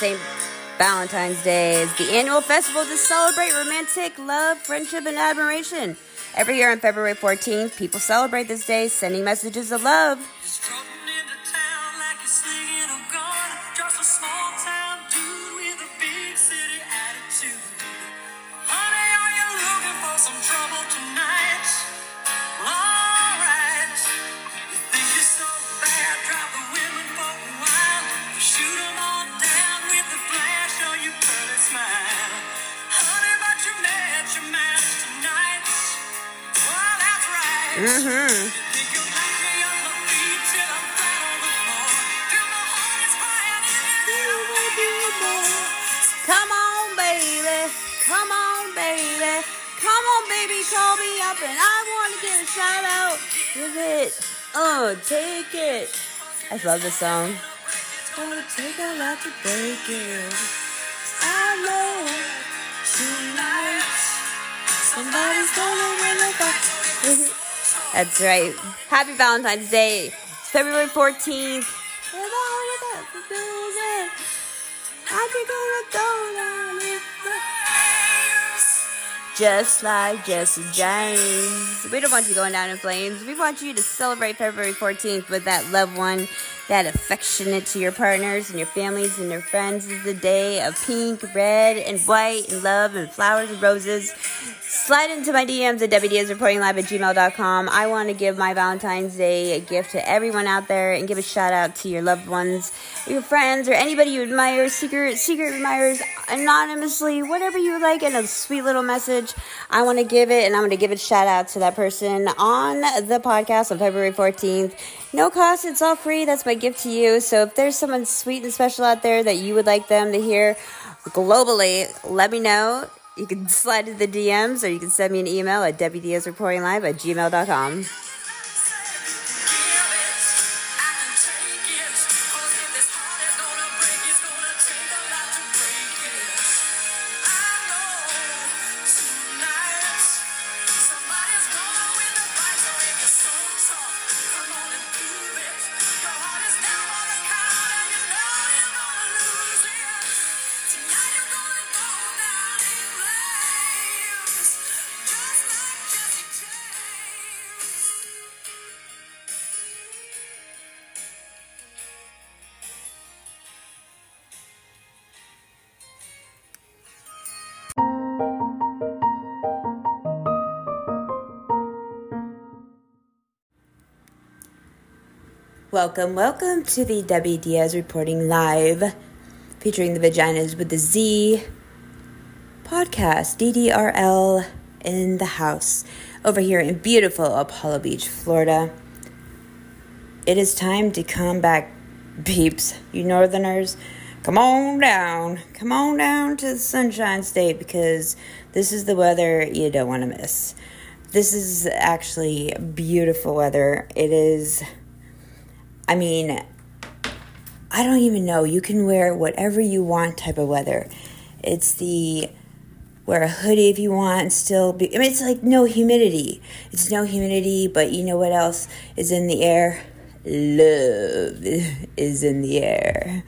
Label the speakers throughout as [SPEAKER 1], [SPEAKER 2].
[SPEAKER 1] St. Valentine's Day is the annual festival to celebrate romantic love, friendship, and admiration. Every year on February 14th, people celebrate this day, sending messages of love. And I want to get a shout out. Give it. Oh, take it. I love this song. Gonna take a lot to break it. I know tonight somebody's gonna win the fight. That's right. Happy Valentine's Day. February 14th. Just like Jesse James. We don't want you going down in flames. We want you to celebrate February 14th with that loved one, that affectionate to your partners and your families and your friends. Is the day of pink, red, and white, and love, and flowers and roses. Slide into my DMs at WDSreportingLive at gmail.com. I want to give my Valentine's Day a gift to everyone out there and give a shout out to your loved ones, your friends, or anybody you admire, secret secret admirers, anonymously, whatever you like, and a sweet little message. I want to give it, and I'm going to give a shout out to that person on the podcast on February 14th. No cost, it's all free. That's my gift to you. So if there's someone sweet and special out there that you would like them to hear globally, let me know you can slide to the DMs or you can send me an email at WDSreportingLive at gmail.com. Welcome, welcome to the Debbie Diaz reporting live, featuring the Vaginas with the Z podcast, DDRL in the house, over here in beautiful Apollo Beach, Florida. It is time to come back, peeps, you northerners. Come on down, come on down to the Sunshine State because this is the weather you don't want to miss. This is actually beautiful weather. It is I mean, I don't even know. You can wear whatever you want type of weather. It's the wear a hoodie if you want still be I mean it's like no humidity. It's no humidity, but you know what else is in the air? Love is in the air.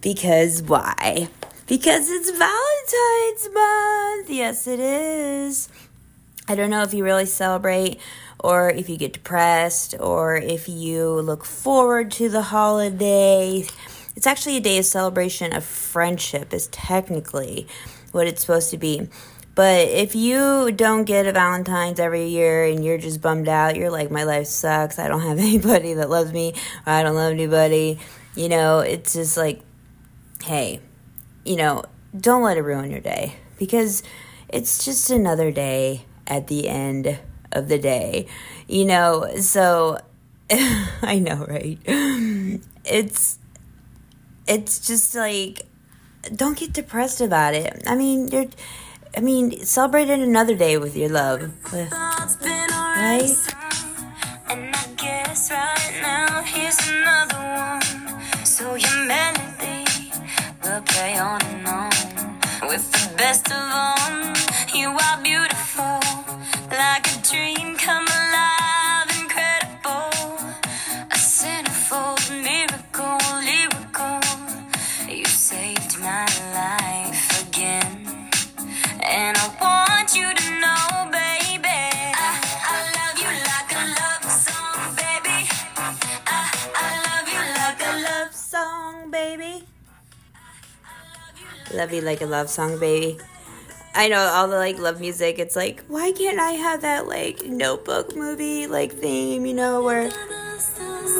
[SPEAKER 1] Because why? Because it's Valentine's month. Yes, it is. I don't know if you really celebrate or if you get depressed, or if you look forward to the holiday. It's actually a day of celebration of friendship, is technically what it's supposed to be. But if you don't get a Valentine's every year and you're just bummed out, you're like, my life sucks. I don't have anybody that loves me. I don't love anybody. You know, it's just like, hey, you know, don't let it ruin your day because it's just another day at the end of the day. You know, so I know, right? It's it's just like don't get depressed about it. I mean, you're I mean, celebrate it another day with your love. Right? And I guess right now here's another one. So your melody will play on and on with the best of them. You are beautiful like a dream come alive, incredible, a centerfold miracle, lyrical. You saved my
[SPEAKER 2] life again, and I want you to know, baby, I, I
[SPEAKER 1] love you like a love song, baby. I,
[SPEAKER 2] I love you like a
[SPEAKER 1] love song, baby. Love you like a love song, baby know all the like love music. It's like, why can't I have that like notebook movie like theme, you know, where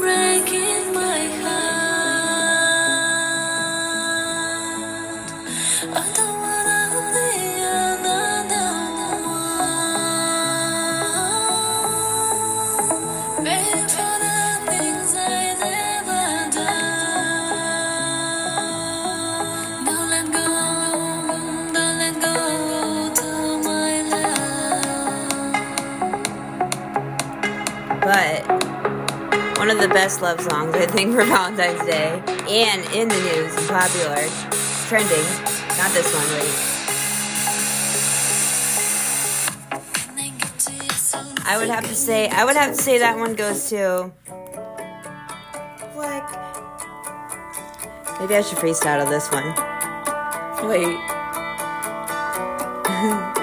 [SPEAKER 1] breaking my heart. But one of the best love songs, I think, for Valentine's Day, and in the news and popular, trending. Not this one, wait. I would have to say, I would have to say that one goes to. What? Maybe I should freestyle this one. Wait.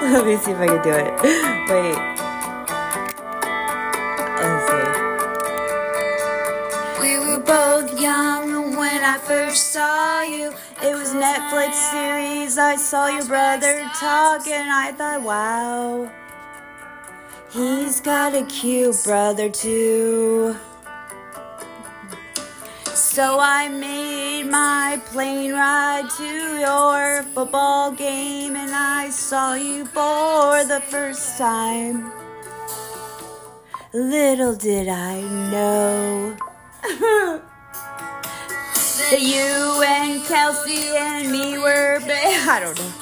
[SPEAKER 1] Let me see if I can do it. Wait. First saw you. It was Netflix series. I saw your brother talk and I thought, wow, he's got a cute brother too. So I made my plane ride to your football game and I saw you for the first time. Little did I know that you and Kelce and me were ba- I don't know.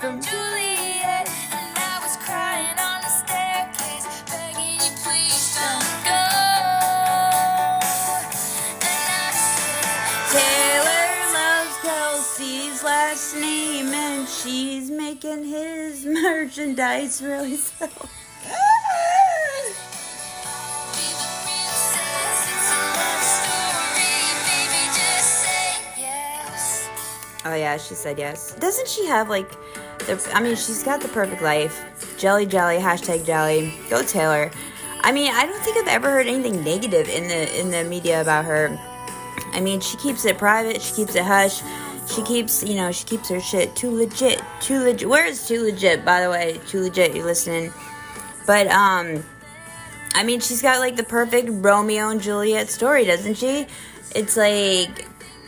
[SPEAKER 1] From Juliet, and I was crying on the staircase, begging you please don't go. Taylor loves Kelce's last name, and she's making his merchandise really sell. Oh yeah, she said yes. Doesn't she have like the? I mean, she's got the perfect life. Jelly, jelly, hashtag jelly. Go Taylor. I mean, I don't think I've ever heard anything negative in the in the media about her. I mean, she keeps it private. She keeps it hush. She keeps, you know, she keeps her shit too legit. Too legit. Where is too legit? By the way, too legit. You listening? But um, I mean, she's got like the perfect Romeo and Juliet story, doesn't she? It's like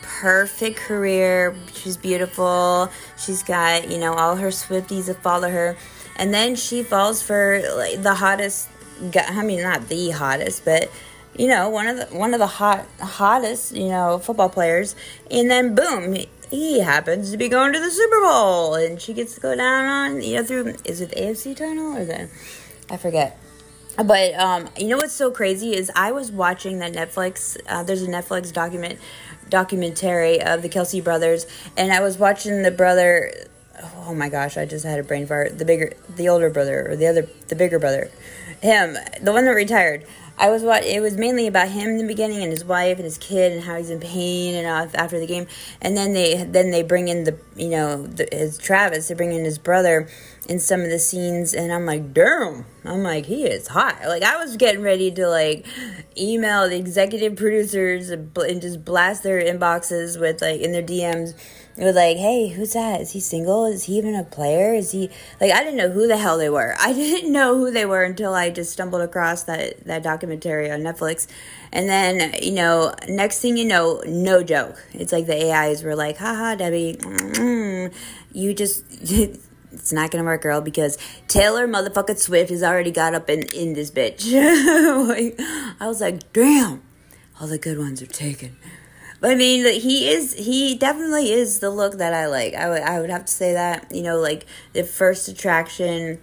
[SPEAKER 1] perfect career. She's beautiful. She's got, you know, all her Swifties that follow her. And then she falls for like, the hottest guy. I mean, not the hottest, but you know, one of the one of the hot hottest, you know, football players. And then boom, he happens to be going to the Super Bowl, and she gets to go down on you know through is it the AFC tunnel or the I forget. But um, you know what's so crazy is I was watching that Netflix. Uh, there's a Netflix document documentary of the Kelce brothers, and I was watching the brother. Oh my gosh, I just had a brain fart. The bigger, the older brother, or the other, the bigger brother, him, the one that retired. I was what it was mainly about him in the beginning and his wife and his kid and how he's in pain and after the game, and then they then they bring in the you know the, his Travis. They bring in his brother in some of the scenes, and I'm like, damn. I'm like, he is hot. Like I was getting ready to like email the executive producers and just blast their inboxes with like in their DMs it was like, hey, who's that? Is he single? Is he even a player? Is he like I didn't know who the hell they were. I didn't know who they were until I just stumbled across that that documentary on Netflix. And then, you know, next thing you know, no joke. It's like the AIs were like, haha, Debbie, you just it's not gonna work, girl, because Taylor motherfucking Swift has already got up in, in this bitch. like, I was like, damn, all the good ones are taken. But I mean, he is, he definitely is the look that I like. I would, I would have to say that, you know, like the first attraction,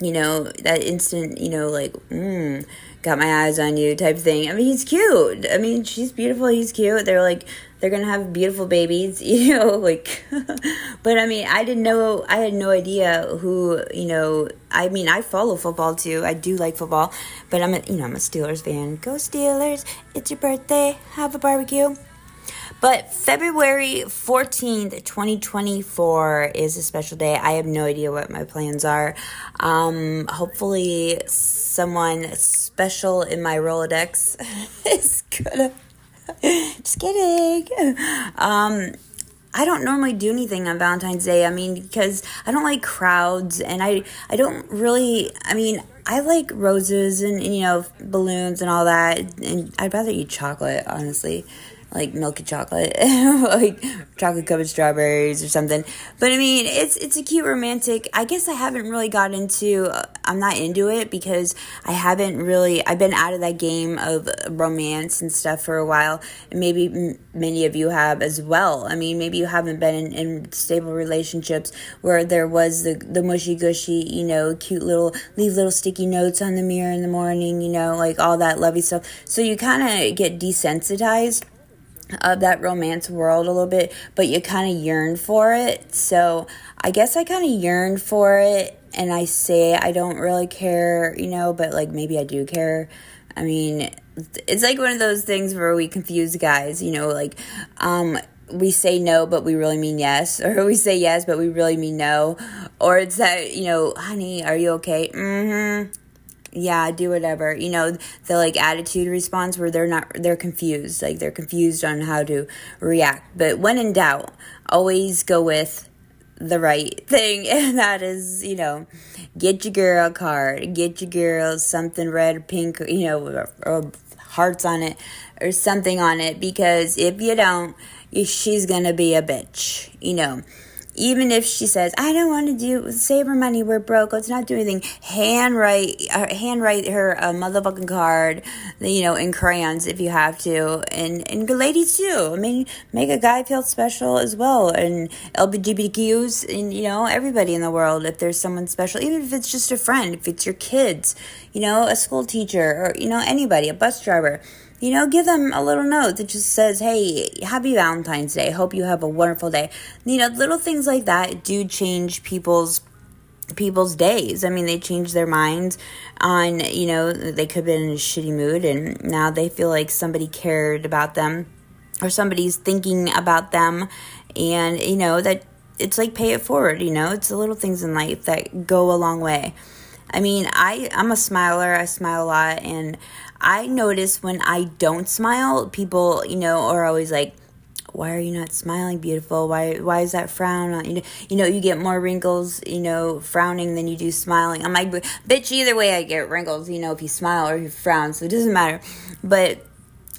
[SPEAKER 1] you know, that instant, you know, like, mm, got my eyes on you type thing. I mean, he's cute. I mean, she's beautiful. He's cute. They're like, they're gonna have beautiful babies, you know, like, but I mean, I didn't know, I had no idea who, you know, I mean, I follow football too. I do like football, but I'm a, you know, I'm a Steelers fan. Go Steelers. It's your birthday. Have a barbecue. But February 14th, 2024 is a special day. I have no idea what my plans are. Um, hopefully, someone special in my Rolodex is gonna. Just kidding. Um, I don't normally do anything on Valentine's Day. I mean, because I don't like crowds and I I don't really I mean, I like roses and, and you know, balloons and all that and I'd rather eat chocolate, honestly like milk and chocolate, like chocolate covered strawberries or something. But I mean, it's it's a cute romantic. I guess I haven't really got into. Uh, I'm not into it because I haven't really. I've been out of that game of romance and stuff for a while, and maybe m- many of you have as well. I mean, maybe you haven't been in, in stable relationships where there was the the mushy gushy, you know, cute little leave little sticky notes on the mirror in the morning, you know, like all that lovey stuff. So you kind of get desensitized of that romance world a little bit, but you kind of yearn for it. So I guess I kind of yearn for it, and I say I don't really care, you know, but like maybe I do care. I mean, it's like one of those things where we confuse guys, you know, like um we say no but we really mean yes or we say yes but we really mean no or it's that you know honey are you okay mm-hmm yeah, do whatever. You know, the like attitude response where they're not they're confused, like they're confused on how to react. But when in doubt, always go with the right thing and that is, you know, get your girl card, get your girl something red, pink, you know, or, or hearts on it or something on it because if you don't, she's going to be a bitch, you know even if she says, I don't want to do, save her money, we're broke, let's not do anything, handwrite, uh, handwrite her a motherfucking card, you know, in crayons if you have to. And, and ladies too. I mean, make a guy feel special as well. And LGBTQs and, you know, everybody in the world, if there's someone special, even if it's just a friend, if it's your kids, you know, a school teacher or, you know, anybody, a bus driver you know, give them a little note that just says, hey, happy Valentine's Day. Hope you have a wonderful day. You know, little things like that do change people's people's days. I mean, they change their minds on, you know, they could have been in a shitty mood and now they feel like somebody cared about them or somebody's thinking about them and, you know, that it's like pay it forward, you know? It's the little things in life that go a long way. I mean, I I'm a smiler. I smile a lot and I notice when I don't smile, people, you know, are always like, why are you not smiling beautiful why why is that frown on you know you know you get more wrinkles you know frowning than you do smiling i'm like bitch either way i get wrinkles you know if you smile or you frown so it doesn't matter but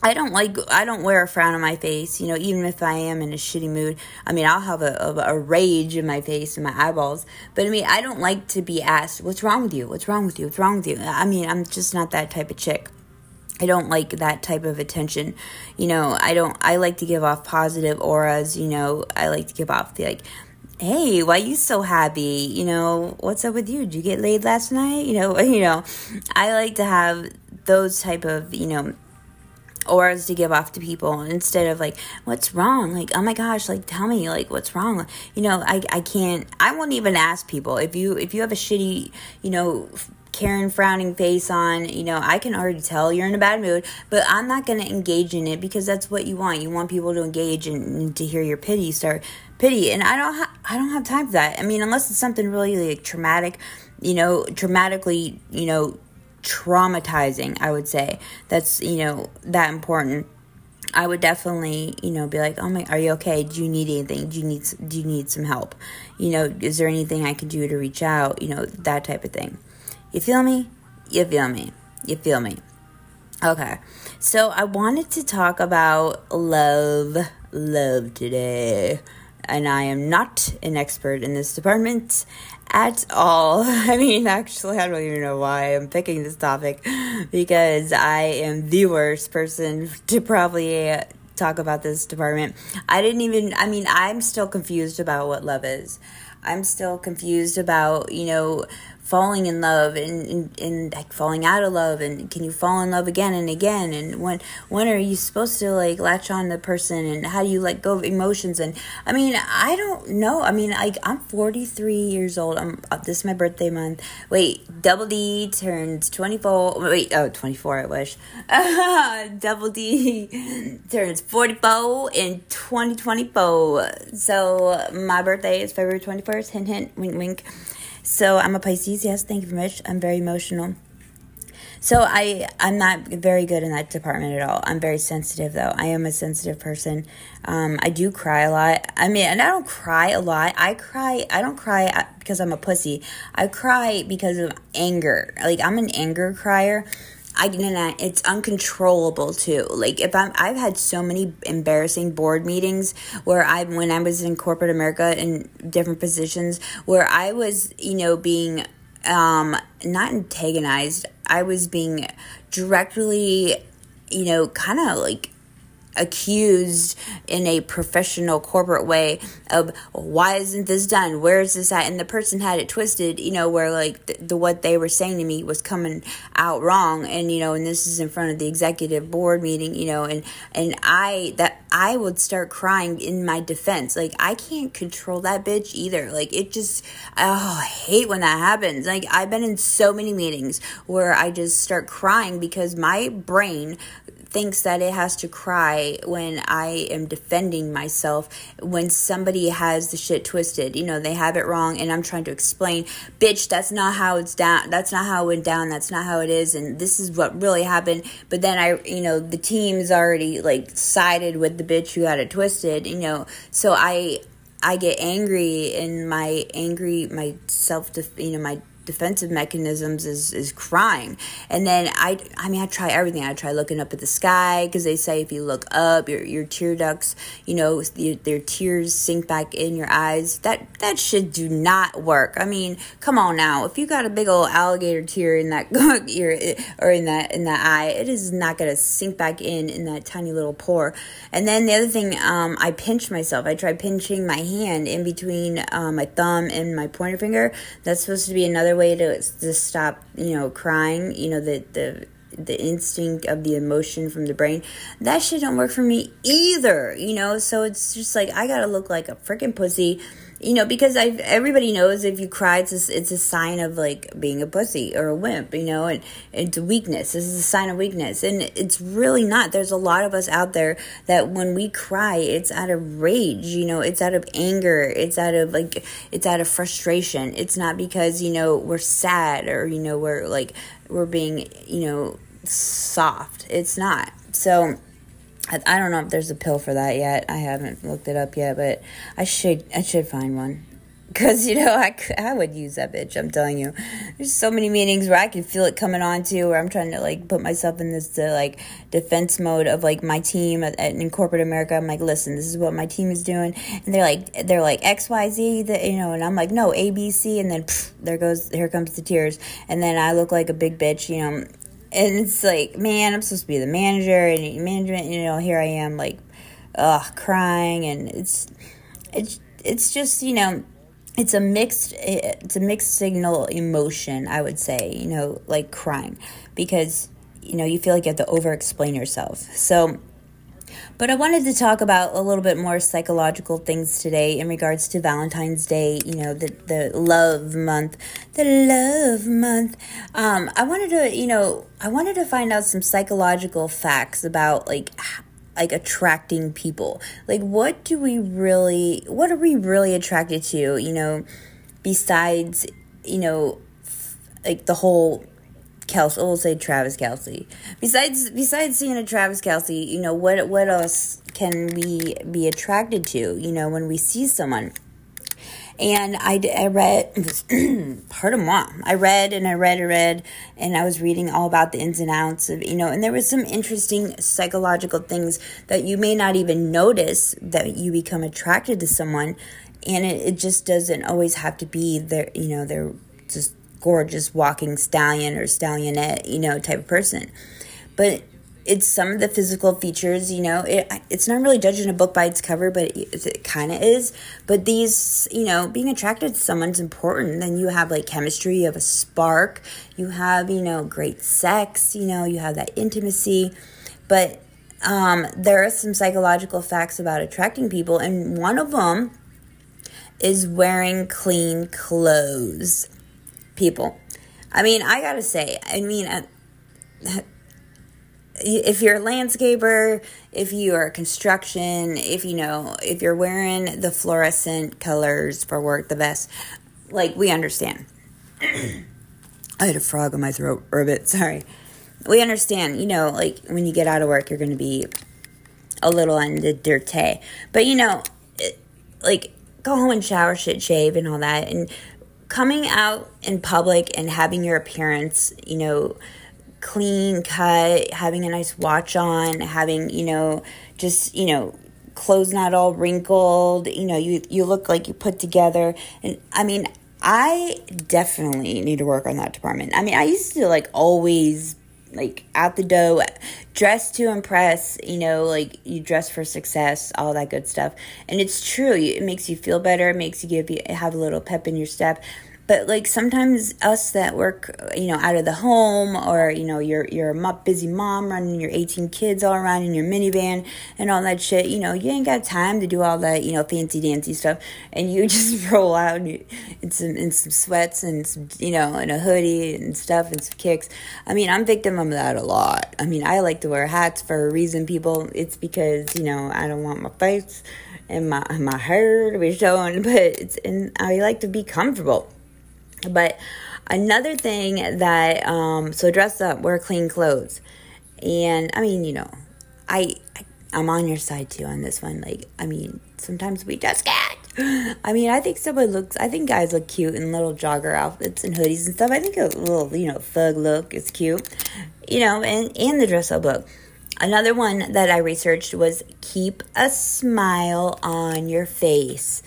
[SPEAKER 1] I don't like I don't wear a frown on my face, you know, even if I am in a shitty mood. I mean, I'll have a, a, a rage in my face and my eyeballs, but I mean, I don't like to be asked, "What's wrong with you? What's wrong with you? What's wrong with you?" I mean, I'm just not that type of chick. I don't like that type of attention. You know, I don't I like to give off positive auras, you know. I like to give off the like hey, why you so happy? You know, what's up with you? Did you get laid last night? You know, you know, I like to have those type of, you know, auras to give off to people instead of like what's wrong like oh my gosh like tell me like what's wrong you know i i can't i won't even ask people if you if you have a shitty you know Karen frowning face on, you know, I can already tell you're in a bad mood, but I'm not going to engage in it because that's what you want. You want people to engage and, to hear your pity start pity, and I don't ha- I don't have time for that. I mean, unless it's something really like traumatic, you know, dramatically, you know, traumatizing, I would say. That's, you know, that important. I would definitely, you know, be like, "Oh my, are you okay? Do you need anything? Do you need do you need some help? You know, is there anything I can do to reach out? You know, that type of thing." You feel me? You feel me? You feel me? Okay. So I wanted to talk about love love today. And I am not an expert in this department at all. I mean, actually, I don't even know why I'm picking this topic because I am the worst person to probably talk about this department. I didn't even, I mean, I'm still confused about what love is. I'm still confused about, you know, falling in love and, and, and like falling out of love and can you fall in love again and again? And when when are you supposed to like latch on to the person and how do you let go of emotions? And i mean i don't know. I mean like i'm 43 years old. I'm uh, this is my birthday month. Wait double d turns 24 wait oh 24 i wish. Double d turns 44 in 2024 so my birthday is february 21st hint hint wink wink so I'm a Pisces. Yes, thank you very much. I'm very emotional. So I I'm not very good in that department at all. I'm very sensitive though. I am a sensitive person. Um, I do cry a lot. I mean, and I don't cry a lot. I cry. I don't cry uh, because I'm a pussy. I cry because of anger. Like I'm an anger crier. I and it's uncontrollable too. Like if I'm, I've had so many embarrassing board meetings where I, when I was in corporate America in different positions, where I was, you know, being um, not antagonized. I was being directly, you know, kind of like accused in a professional corporate way of why isn't this done? Where is this at? And the person had it twisted you know where like the, the, what they were saying to me was coming out wrong. And you know and this is in front of the executive board meeting you know and and i that i would start crying in my defense. Like i can't control that bitch either. Like it just oh i hate when that happens. Like i've been in so many meetings where i just start crying because my brain thinks that it has to cry when I am defending myself when somebody has the shit twisted. You know, they have it wrong and I'm trying to explain, bitch, that's not how it's down. That's not how it went down. That's not how it is. And this is what really happened. But then I, you know, the team's already like sided with the bitch who had it twisted, you know. So I, I get angry and my angry, my self, you know, my defensive mechanisms is is crying. And then i i mean i try everything. I try looking up at the sky because they say if you look up your your tear ducts you know your, their tears sink back in your eyes. That that should do not work. I mean come on now. If you got a big old alligator tear in that ear or in that in that eye it is not to sink back in in that tiny little pore. And then the other thing um i pinch myself. I try pinching my hand in between um, my thumb and my pointer finger. That's supposed to be another way to to stop you know crying you know the the the instinct of the emotion from the brain that shit don't work for me either you know? So it's just like i gotta look like a freaking pussy you know, because I everybody knows if you cry, it's a, it's a sign of like being a pussy or a wimp, you know, and it's a weakness. This is a sign of weakness, and it's really not. There's a lot of us out there that when we cry, it's out of rage, you know, it's out of anger, it's out of like, it's out of frustration. It's not because you know we're sad or you know we're like we're being you know soft. It's not. So I, don't know if there's a pill for that yet. I haven't looked it up yet, but I should I should find one. Cause you know I, I would use that bitch. I'm telling you, there's so many meetings where I can feel it coming on too. Where I'm trying to like put myself in this uh, like defense mode of like my team at, at, in corporate America. I'm like, listen, this is what my team is doing, and they're like they're like X Y Z, the, you know, and I'm like no A B C, and then pff, there goes here comes the tears, and then I look like a big bitch, you know, and it's like, man, I'm supposed to be the manager and management. You know, here I am, like, ugh, crying, and it's, it's, it's just, you know, it's a mixed, it's a mixed signal emotion. I would say, you know, like crying, because you know you feel like you have to over explain yourself. So but I wanted to talk about a little bit more psychological things today in regards to Valentine's Day, you know, the, the love month, the love month. Um, I wanted to, you know, I wanted to find out some psychological facts about like, like attracting people. Like, what do we really, what are we really attracted to, you know, besides, you know, like the whole Kelce. We'll say Travis Kelce. Besides, besides seeing a Travis Kelce, you know what? What else can we be attracted to? You know, when we see someone. And I, I read, pardon moi, I read and I read and read, and I was reading all about the ins and outs of, you know, and there was some interesting psychological things that you may not even notice that you become attracted to someone, and it, it just doesn't always have to be their, you know, they're just gorgeous walking stallion or stallionette, you know, type of person. But it's some of the physical features, you know, it, it's not really judging a book by its cover, but it, it kind of is. But these, you know, being attracted to someone's important. Then you have like chemistry, you have a spark, you have, you know, great sex, you know, you have that intimacy. But um, there are some psychological facts about attracting people, and one of them is wearing clean clothes people. I mean, I gotta say, I mean, uh, if you're a landscaper, if you are construction, if you know, if you're wearing the fluorescent colors for work, the best, like we understand. I had a frog in my throat, a bit. sorry. we understand, you know, like when you get out of work, you're going to be a little the dirty. But, you know, it, like go home and shower, shit, shave, and all that. And coming out in public and having your appearance, you know, clean cut, having a nice watch on, having, you know, just, you know, clothes not all wrinkled, you know, you you look like you put together. And I mean, I definitely need to work on that department. I mean, I used to like always like out the dough, dress to impress, you know, like you dress for success, all that good stuff. And it's true, it makes you feel better, it makes you give you have a little pep in your step but like sometimes us that work you know out of the home or you know you're you're a busy mom running your 18 kids all around in your minivan and all that shit you know you ain't got time to do all that you know fancy dancy stuff. And you just roll out in some in some sweats and some you know in a hoodie and stuff and some kicks. I mean i'm victim of that a lot. I mean i like to wear hats for a reason people. It's because you know i don't want my face and my my hair to be showing but it's and i like to be comfortable but another thing that, um, so dress up, wear clean clothes. And I mean, you know, I, I'm on your side too on this one. Like, I mean, sometimes we just can't. I mean, I think someone looks. I think guys look cute in little jogger outfits and hoodies and stuff. I think a little, you know, thug look is cute. You know, and and the dress up look. Another one that I researched was keep a smile on your face.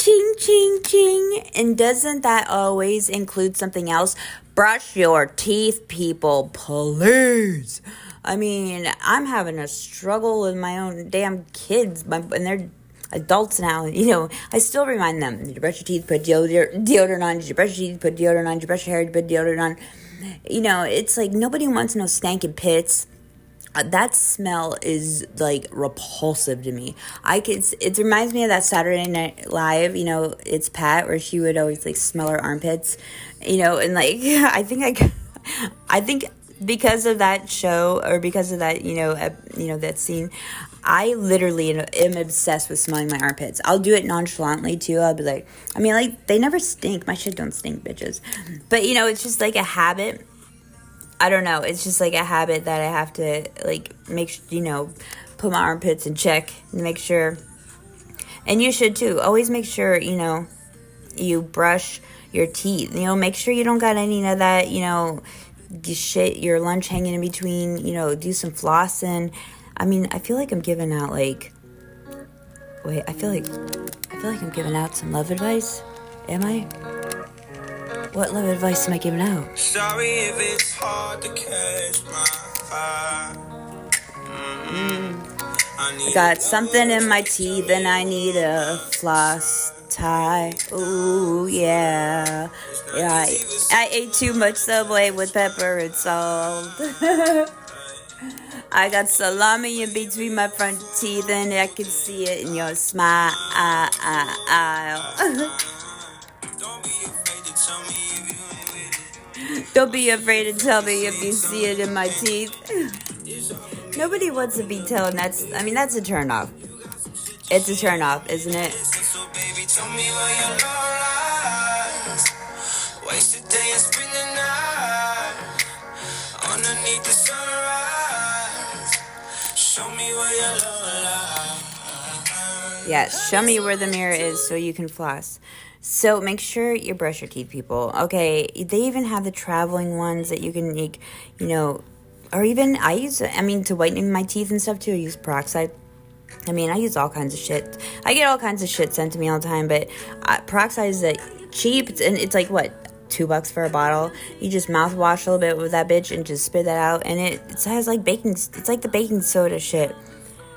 [SPEAKER 1] Ching, ching, ching. And doesn't that always include something else? Brush your teeth, people, please. I mean, I'm having a struggle with my own damn kids, and they're adults now. You know, I still remind them: did you brush your teeth? Put deodorant, on. Did you brush your teeth? Put deodorant on. Did you brush your hair? Put deodorant on. You know, it's like nobody wants no stankin' pits. Uh, that smell is like repulsive to me. I could, it reminds me of that Saturday Night Live, you know, it's Pat where she would always like smell her armpits, you know, and like I think I, I think because of that show or because of that, you know, uh, you know that scene, I literally am obsessed with smelling my armpits. I'll do it nonchalantly too. I'll be like, I mean, like they never stink. My shit don't stink, bitches. But you know, it's just like a habit I don't know. It's just like a habit that I have to like make you know put my armpits in check and make sure. And you should too. Always make sure you know you brush your teeth. You know, make sure you don't got any of that. You know, shit your lunch hanging in between. You know, do some flossing. I mean, I feel like I'm giving out like. Wait, I feel like I feel like I'm giving out some love advice. Am I? What love advice am I giving out? Sorry if it's hard to catch my eye. Mm-hmm. I got something in my teeth and I need a floss tie. Ooh, yeah. Yeah, I, I ate too much Subway with pepper and salt. I got salami in between my front teeth and I can see it in your smile. Don't be afraid to tell me if you see it in my teeth. Nobody wants to be told. That's, I mean, that's a turn off. It's a turn off, isn't it? Yes, show me where the mirror is so you can floss. So make sure you brush your teeth, people. Okay, they even have the traveling ones that you can make, you know, or even I use. I mean, to whiten my teeth and stuff too. I use peroxide. I mean, I use all kinds of shit. I get all kinds of shit sent to me all the time, but uh, peroxide is like cheap, and it's like what two bucks for a bottle. You just mouthwash a little bit with that bitch and just spit that out, and it, it has like baking. It's like the baking soda shit.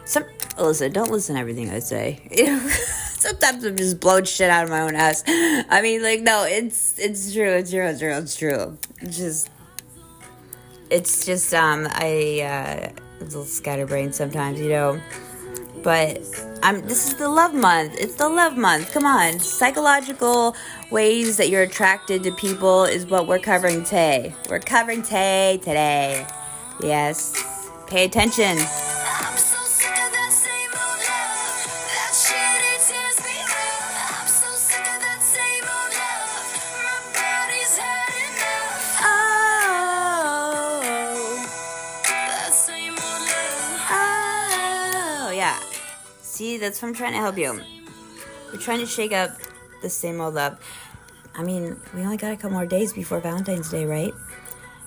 [SPEAKER 1] Some listen, don't listen to everything I say. sometimes I'm just blowing shit out of my own ass. I mean, like, no, it's it's true, it's true, it's true, it's true. It's just, it's just, um, I, uh, a little scatterbrained sometimes, you know. But I'm. This is the love month. It's the love month. Come on, psychological ways that you're attracted to people is what we're covering today. We're covering today today. Yes, pay attention. See, that's what I'm trying to help you. We're trying to shake up the same old love. I mean, we only got a couple more days before Valentine's Day, right?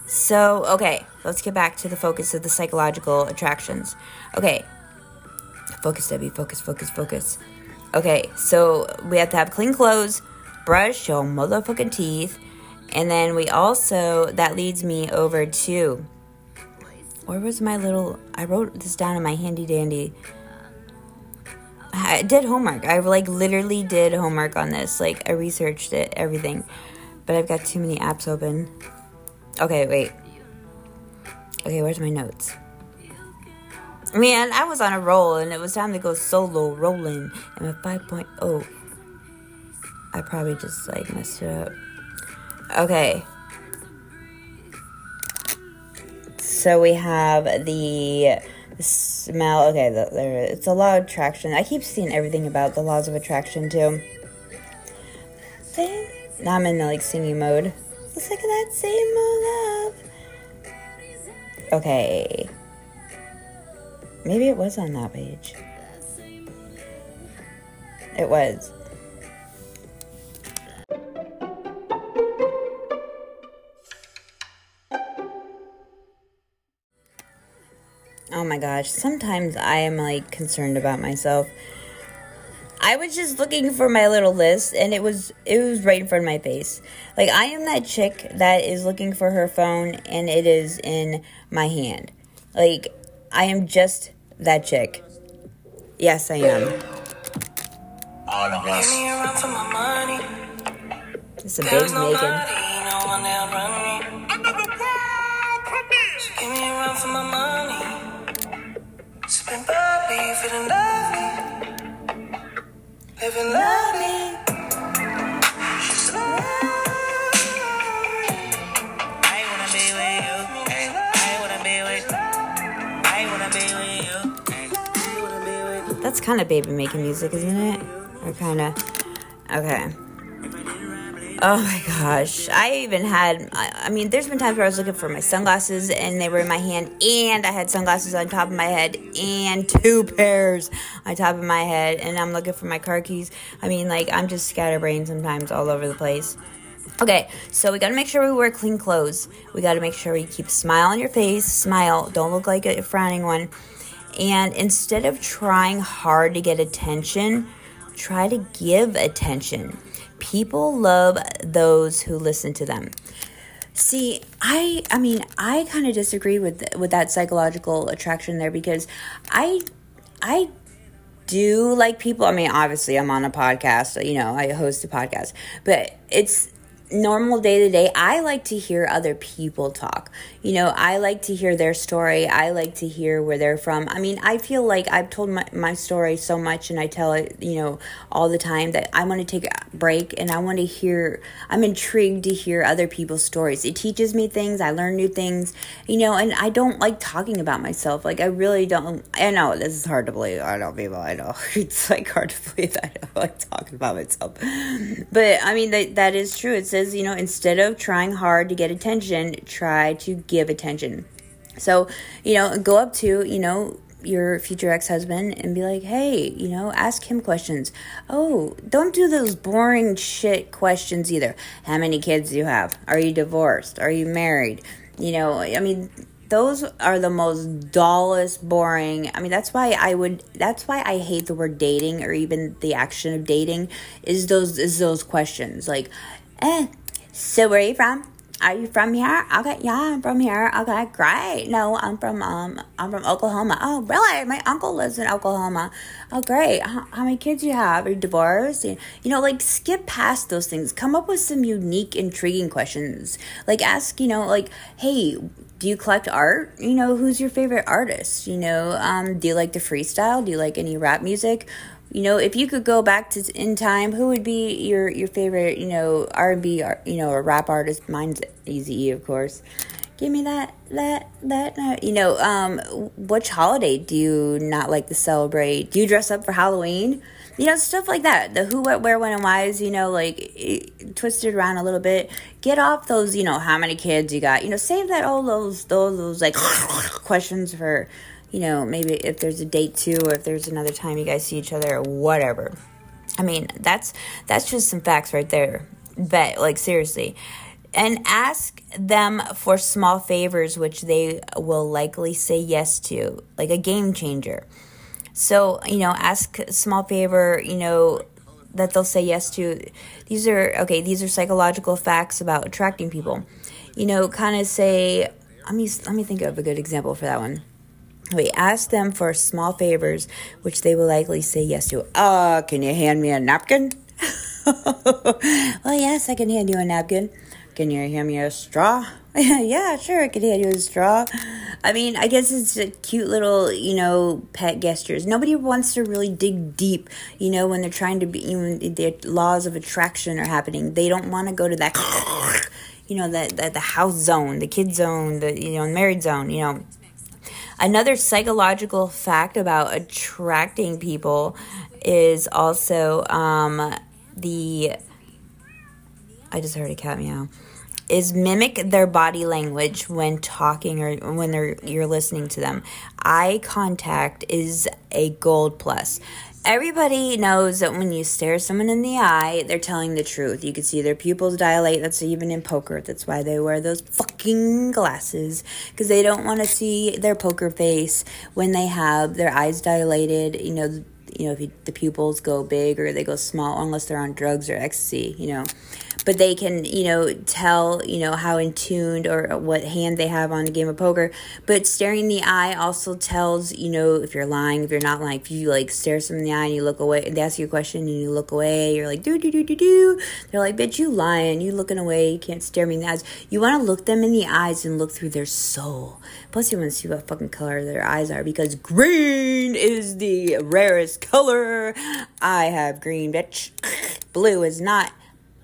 [SPEAKER 1] So, okay, let's get back to the focus of the psychological attractions. Okay, focus, Debbie, focus, focus, focus. Okay, so we have to have clean clothes, brush your motherfucking teeth, and then we also, that leads me over to, where was my little, I wrote this down in my handy dandy. I did homework. I like literally did homework on this. Like I researched it, everything. But I've got too many apps open. Okay, wait. Okay, where's my notes? Man, I was on a roll and it was time to go solo rolling. And at 5.0, I probably just like messed it up. Okay. So we have the smell. Okay, the, there it's a law of attraction. I keep seeing everything about the laws of attraction too. Now I'm in the like singing mode. Let's look at that same old love. Okay. Maybe it was on that page. It was. Oh my gosh, sometimes I am like concerned about myself. I was just looking for my little list and it was it was right in front of my face. Like I am that chick that is looking for her phone and it is in my hand. Like I am just that chick. Yes, I am.
[SPEAKER 3] All of us.
[SPEAKER 1] It's a big Megan.
[SPEAKER 3] Give me a run for my money. Sipping bubbly, feeling lovely. Living lovely. She's I wanna be with you. Ay, I wanna be with I wanna be with you. Ay, I wanna be with
[SPEAKER 1] That's kind of baby making music, isn't it? Or kind of. Okay. Oh my gosh. I even had, I mean, there's been times where I was looking for my sunglasses and they were in my hand, and I had sunglasses on top of my head and two pairs on top of my head, and I'm looking for my car keys. I mean, like, I'm just scatterbrained sometimes all over the place. Okay, so we gotta make sure we wear clean clothes. We gotta make sure we keep a smile on your face. Smile. Don't look like a frowning one. And instead of trying hard to get attention, try to give attention. People love those who listen to them. See, I I mean, I kind of disagree with with that psychological attraction there because I I do like people. I mean, obviously, I'm on a podcast, you know, I host a podcast, but it's normal day to day. I like to hear other people talk. You know, I like to hear their story. I like to hear where they're from. I mean, I feel like I've told my, my story so much and I tell it, you know, all the time that I want to take a break and I want to hear, I'm intrigued to hear other people's stories. It teaches me things. I learn new things, you know, and I don't like talking about myself. Like, I really don't. I know this is hard to believe. I know people, I know. It's like hard to believe that I don't like talking about myself. But I mean, that, that is true. It says, you know, instead of trying hard to get attention, try to give attention. So, you know, go up to, you know, your future ex husband and be like, hey, you know, ask him questions. Oh, don't do those boring shit questions either. How many kids do you have? Are you divorced? Are you married? You know, I mean, those are the most dullest, boring. I mean, that's why I would. That's why I hate the word dating or even the action of dating. Is those is those questions like, eh? So where are you from? Are you from here? Okay, yeah, I'm from here. Okay, great. No, I'm from um, I'm from Oklahoma. Oh, really? My uncle lives in Oklahoma. Oh, great. How, how many kids you have? Are you divorced? You, you know, like skip past those things. Come up with some unique, intriguing questions. Like ask, you know, like, hey, do you collect art? You know, who's your favorite artist? You know, um, do you like the freestyle? Do you like any rap music? You know, if you could go back to in time, who would be your your favorite? You know, R and B, you know, a rap artist? Mine's Easy E, of course. Give me that that that. Uh, you know, um, which holiday do you not like to celebrate? Do you dress up for Halloween? You know, stuff like that. The who, what, where, when, and why's. You know, like twisted around a little bit. Get off those. You know, how many kids you got? You know, save that all those those those like questions for you know, maybe if there's a date too, or if there's another time you guys see each other, or whatever. I mean, that's that's just some facts right there. But like seriously, and ask them for small favors, which they will likely say yes to, like a game changer. So you know, ask small favor. You know that they'll say yes to. These are okay. These are psychological facts about attracting people. You know, kind of say. Let me let me think of a good example for that one. We ask them for small favors, which they will likely say yes to. Uh, can you hand me a napkin? well, yes, I can hand you a napkin. Can you hand me a straw? yeah, sure, I can hand you a straw. I mean, I guess it's a cute little, you know, pet gestures. Nobody wants to really dig deep, you know, when they're trying to be, even the laws of attraction are happening. They don't want to go to that, you know, that, that the house zone, the kid zone, the, you know, married zone, you know Another psychological fact about attracting people is also um, the. I just heard a cat meow. Is mimic their body language when talking or when they're you're listening to them. Eye contact is a gold plus everybody knows that when you stare someone in the eye, they're telling the truth. You can see their pupils dilate. That's even in poker. That's why they wear those fucking glasses because they don't want to see their poker face when they have their eyes dilated. You know, you know if you, the pupils go big or they go small, unless they're on drugs or ecstasy. You know but they can, you know, tell, you know, how in tuned or what hand they have on a game of poker. But staring in the eye also tells, you know, if you're lying, if you're not lying. If you like stare someone in the eye and you look away, and they ask you a question and you look away, you're like, do, do, do, do, do. They're like, bitch, you lying. You looking away. You can't stare me in the eyes. You want to look them in the eyes and look through their soul. Plus, you want to see what fucking color their eyes are because green is the rarest color. I have green, bitch. Blue is not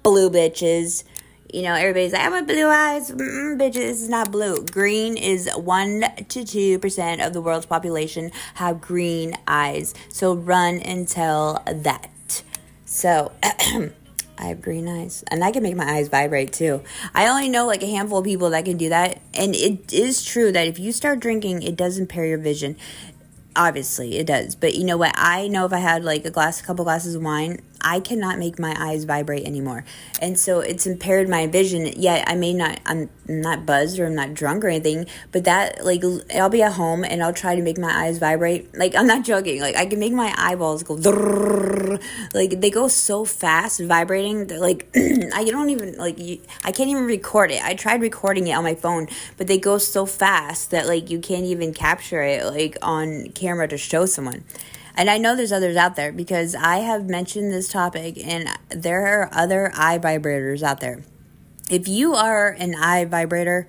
[SPEAKER 1] blue bitches. You know, everybody's like, I want blue eyes. Mm, bitches, this is not blue. Green is 1 to 2% of the world's population have green eyes. So run and tell that. So, I have green eyes. And I can make my eyes vibrate too. I only know like a handful of people that can do that. And it is true that if you start drinking, it does impair your vision obviously it does but you know what i know if i had like a glass a couple glasses of wine I cannot make my eyes vibrate anymore. And so it's impaired my vision. Yet I may not, I'm not buzzed or I'm not drunk or anything, but that, like, I'll be at home and I'll try to make my eyes vibrate. Like, I'm not joking. Like, I can make my eyeballs go, like, they go so fast vibrating. Like, I don't even, like, I can't even record it. I tried recording it on my phone, but they go so fast that, like, you can't even capture it, like, on camera to show someone. And I know there's others out there because I have mentioned this topic and there are other eye vibrators out there. If you are an eye vibrator,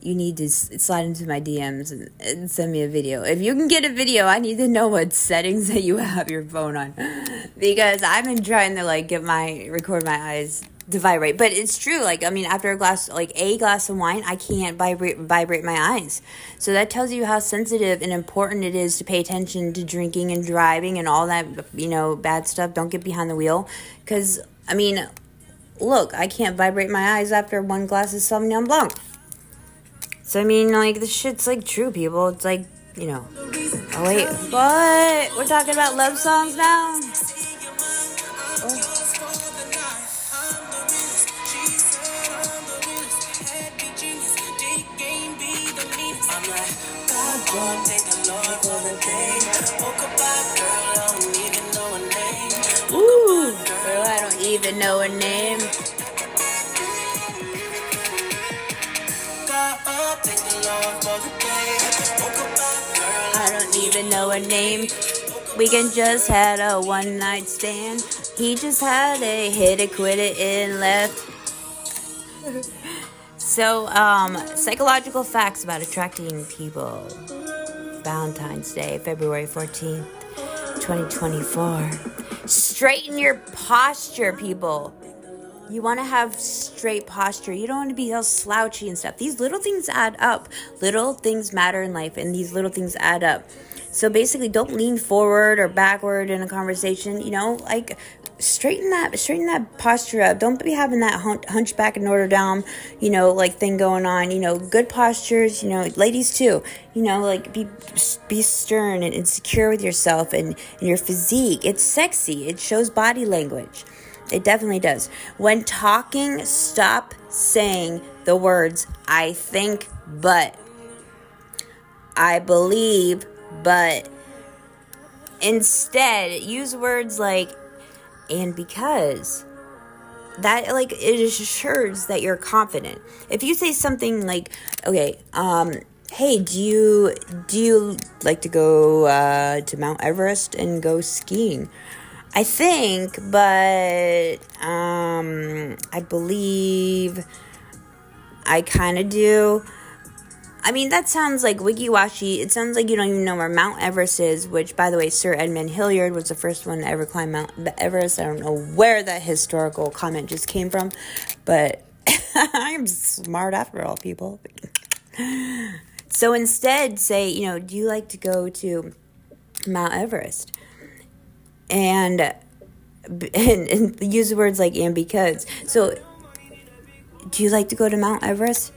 [SPEAKER 1] you need to slide into my DMs and send me a video. If you can get a video, I need to know what settings that you have your phone on because I've been trying to like get my record my eyes vibrate. But it's true. Like I mean, after a glass, like a glass of wine, I can't vibrate vibrate my eyes. So that tells you how sensitive and important it is to pay attention to drinking and driving and all that you know bad stuff. Don't get behind the wheel, because I mean, look, I can't vibrate my eyes after one glass of Sauvignon Blanc. So I mean, like this shit's like true, people. It's like you know. Oh wait, what? We're talking about love songs now. Even know her name. I don't even know her name. We can just had a one night stand. He just had a hit it, quit it, and left. So, um, psychological facts about attracting people. Valentine's Day, February 14th, 2024. Straighten your posture, people. You want to have straight posture. You don't want to be all slouchy and stuff. These little things add up. Little things matter in life, and these little things add up. So basically, don't lean forward or backward in a conversation. You know, like straighten that straighten that posture up. Don't be having that hunch, hunchback in Notre Dame, you know, like thing going on. You know, good postures. You know, ladies too. You know, like be be stern and, and secure with yourself and, and your physique. It's sexy. It shows body language. It definitely does. When talking, stop saying the words I think, but I believe, but instead use words like and because. That like it assures that you're confident. If you say something like okay um hey do you do you like to go uh, to mount everest and go skiing? I think but um i believe i kind of do I mean, that sounds like wiki-washy. It sounds like you don't even know where Mount Everest is, which, by the way, Sir Edmund Hillard was the first one to ever climb Mount Everest. I don't know where that historical comment just came from, but I'm smart after all, people. so instead, say, you know, do you like to go to Mount Everest? And, and, and use words like and because. So, do you like to go to Mount Everest?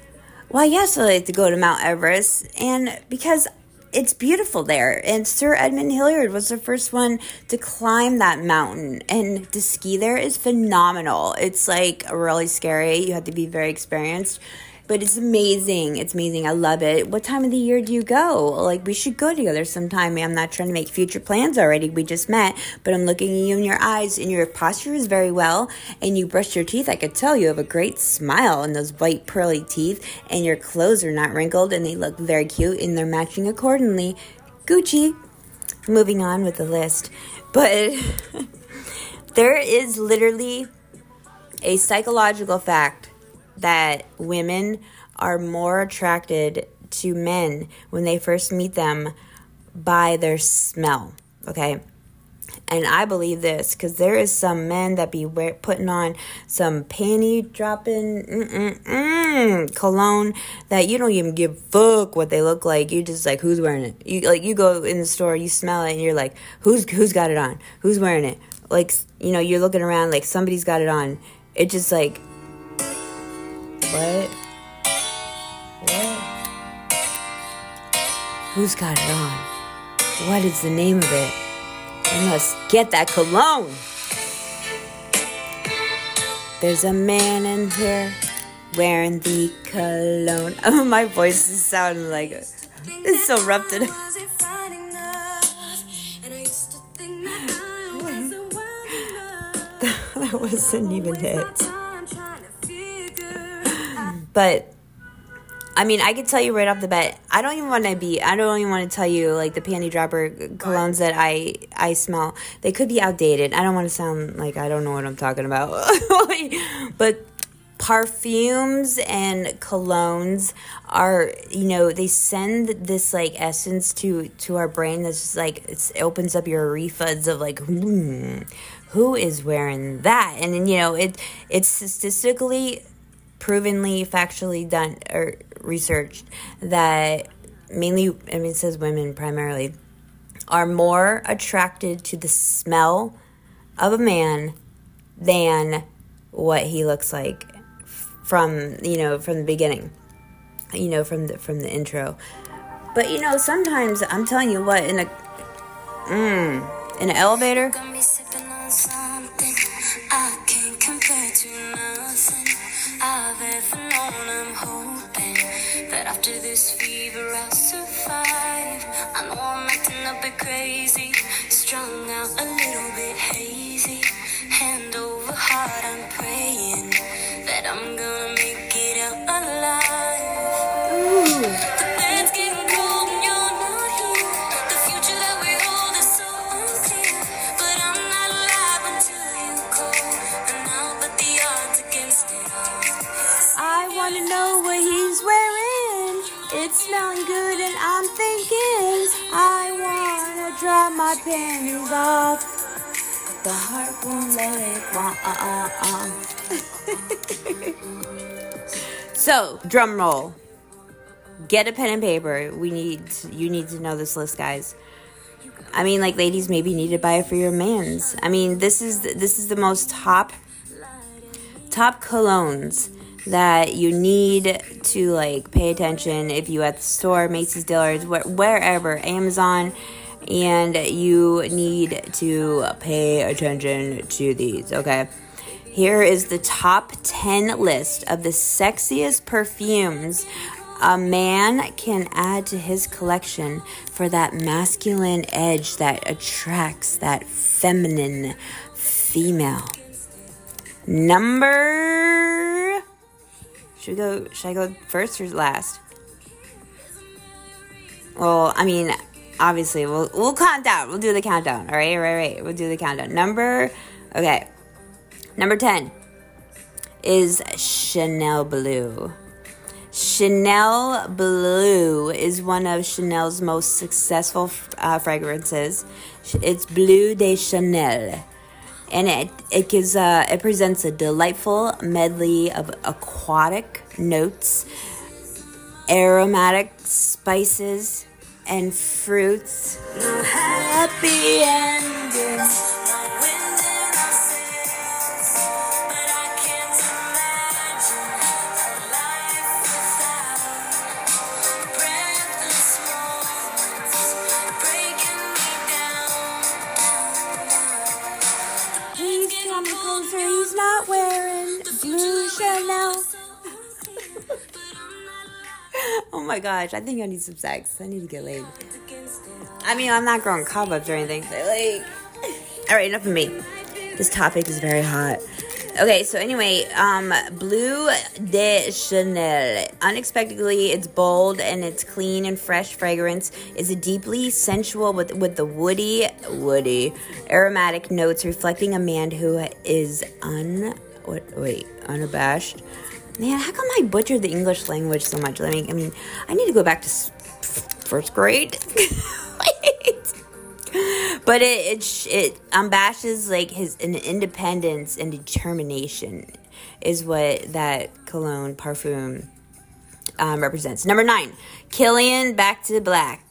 [SPEAKER 1] Well, yes, I like to go to Mount Everest, and because it's beautiful there. And Sir Edmund Hillard was the first one to climb that mountain, and to ski there is phenomenal. It's like really scary. You have to be very experienced but it's amazing. It's amazing. I love it. What time of the year do you go? Like, we should go together sometime. I'm not trying to make future plans already. We just met, but I'm looking at you in your eyes, and your posture is very well, and you brush your teeth. I could tell you have a great smile and those white, pearly teeth, and your clothes are not wrinkled, and they look very cute, and they're matching accordingly. Gucci. Moving on with the list. But there is literally a psychological fact that women are more attracted to men when they first meet them by their smell. Okay. And I believe this because there is some men that be wear, putting on some panty dropping cologne that you don't even give fuck what they look like. You just like who's wearing it. You like you go in the store, you smell it, and you're like who's who's got it on? Who's wearing it? Like you know you're looking around like somebody's got it on. It just like what? What? Who's got it on? What is the name of it? I must get that cologne. There's a man in here wearing the cologne. Oh, my voice is sounding like it's so today. that wasn't even it. But I mean, I could tell you right off the bat. I don't even want to be. I don't even want to tell you like the panty dropper colognes that I I smell. They could be outdated. I don't want to sound like I don't know what I'm talking about. but perfumes and colognes are you know they send this like essence to to our brain that's just like it opens up your refuds of like hmm, who is wearing that and then you know it it's statistically provenly factually done or researched that mainly I mean it says women primarily are more attracted to the smell of a man than what he looks like from you know from the beginning you know from the from the intro. But you know sometimes i'm telling you what in a mm, in an elevator that after this fever I'll survive. I know I'm acting a bit crazy, strung out a little bit hazy. Hand over heart, I'm praying that I'm gonna make it out alive. Ooh. Smelling good and I'm thinking I wanna drop my panties off. The heart won't let it so, drum roll. Get a pen and paper. We need you need to know this list, guys. I mean, like ladies, maybe need to buy it for your mans. I mean, this is this is the most top top colognes that you need to like pay attention if you at the store, Macy's, Dillard's, wh- wherever, Amazon, and you need to pay attention to these. Okay. Here is the top 10 list of the sexiest perfumes a man can add to his collection for that masculine edge that attracts that feminine female. Number. Should we go? Should I go first or last? Well, I mean, obviously, we'll we'll count down. We'll do the countdown. All right, right, right. We'll do the countdown. Number. Okay. Number ten is Chanel Blue. Chanel Blue is one of Chanel's most successful uh, fragrances. It's Bleu de Chanel, and it it gives uh, it presents a delightful medley of aquatic notes, aromatic spices, and fruits. My gosh, I think I need some sex. I need to get laid. I mean, I'm not growing cobwebs or anything, but like. Alright, enough of me. This topic is very hot. Okay, so anyway, um, Bleu de Chanel. Unexpectedly, it's bold and it's clean and fresh fragrance. Is a deeply sensual with with the woody, woody, aromatic notes, reflecting a man who is un what wait unabashed. Man, how come I butchered the English language so much? Let me. I mean, I need to go back to first grade. but it it it unbashes like his an independence and determination is what that cologne parfum um, represents. Number nine, Kilian Back to Black.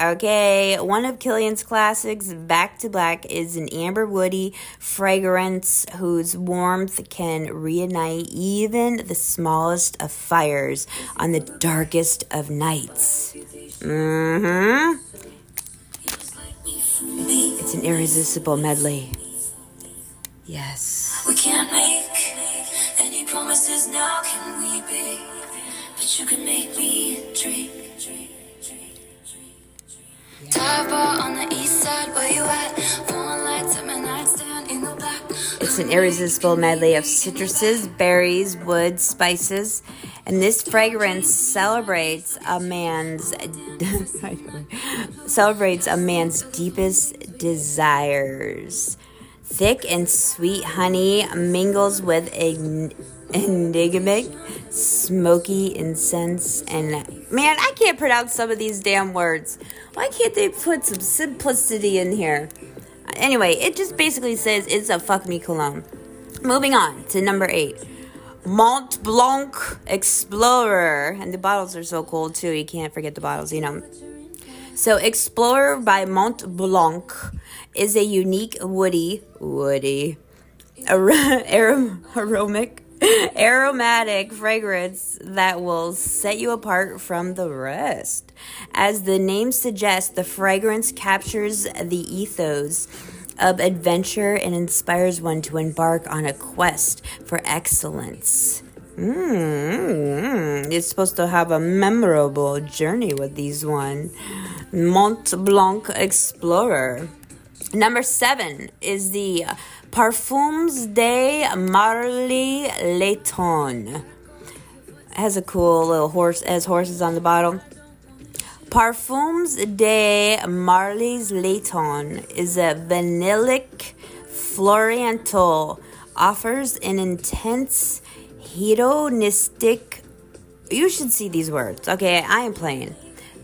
[SPEAKER 1] Okay, one of Kilian's classics, Back to Black, is an amber woody fragrance whose warmth can reignite even the smallest of fires on the darkest of nights. Mm-hmm. It's an irresistible medley. Yes. We can't make any promises now, can we, babe? But you can make me dream. It's an irresistible medley of citruses, berries, woods, spices, and this fragrance celebrates a man's celebrates a man's deepest desires. Thick and sweet honey mingles with enigmatic, smoky incense, and man, I can't pronounce some of these damn words. Why can't they put some simplicity in here? Anyway, it just basically says it's a fuck me cologne. Moving on to number eight. Mont Blanc Explorer. And the bottles are so cool too. You can't forget the bottles, you know. So, Explorer by Mont Blanc is a unique woody, woody, arom- aromatic, aromatic fragrance that will set you apart from the rest. As the name suggests, the fragrance captures the ethos of adventure and inspires one to embark on a quest for excellence. Mm, it's supposed to have a memorable journey with these one. Mont Blanc Explorer. Number seven is the Parfums de Marly Layton. Has a cool little horse, has horses on the bottle. Parfums de Marly's Layton is a vanillic floriantal, offers an intense hedonistic. You should see these words. Okay, I am playing.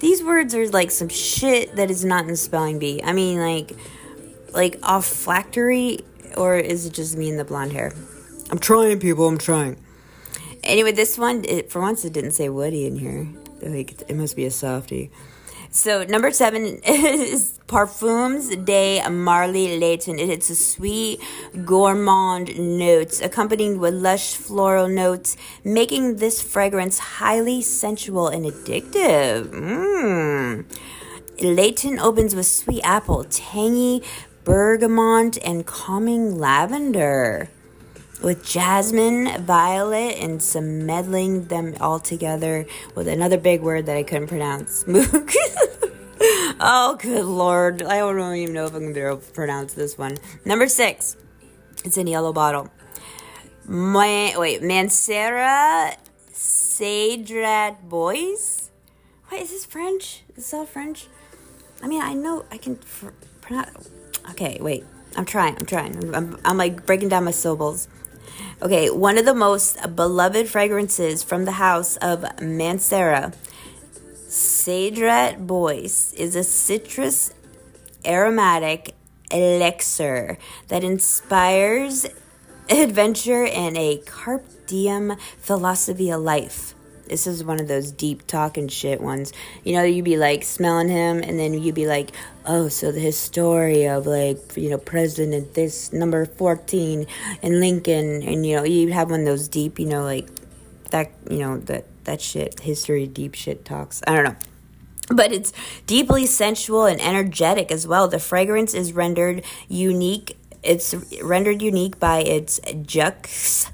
[SPEAKER 1] These words are like some shit that is not in spelling bee. I mean, like, like olfactory, or is it just me and the blonde hair? I'm trying, people. I'm trying. Anyway, this one, it, for once, it didn't say Woody in here. Like, it must be a softie. So number seven is Parfums de Marly Layton. It's a sweet gourmand notes accompanied with lush floral notes, making this fragrance highly sensual and addictive. Mmm. Layton opens with sweet apple, tangy bergamot, and calming lavender. With jasmine, violet, and some meddling them all together with another big word that I couldn't pronounce. oh, good lord. I don't even know if I'm going to be able to pronounce this one. Number six. It's in a yellow bottle. My, wait, Mancera Cedrat Boys? Wait, is this French? Is this all French? I mean, I know I can fr- pronounce. Okay, wait. I'm trying. I'm trying. I'm, I'm, like breaking down my syllables. Okay, one of the most beloved fragrances from the house of Mancera, Cedrat Bois, is a citrus aromatic elixir that inspires adventure and a carpe diem philosophy of life. This is one of those deep talking shit ones. You know, you'd be like smelling him, and then you'd be like, oh, so the story of like, you know, President this number 14 and Lincoln, and you know, you'd have one of those deep, you know, like that, you know, that, that shit, history, deep shit talks. I don't know but it's deeply sensual and energetic as well. The fragrance is rendered unique. It's rendered unique by its jux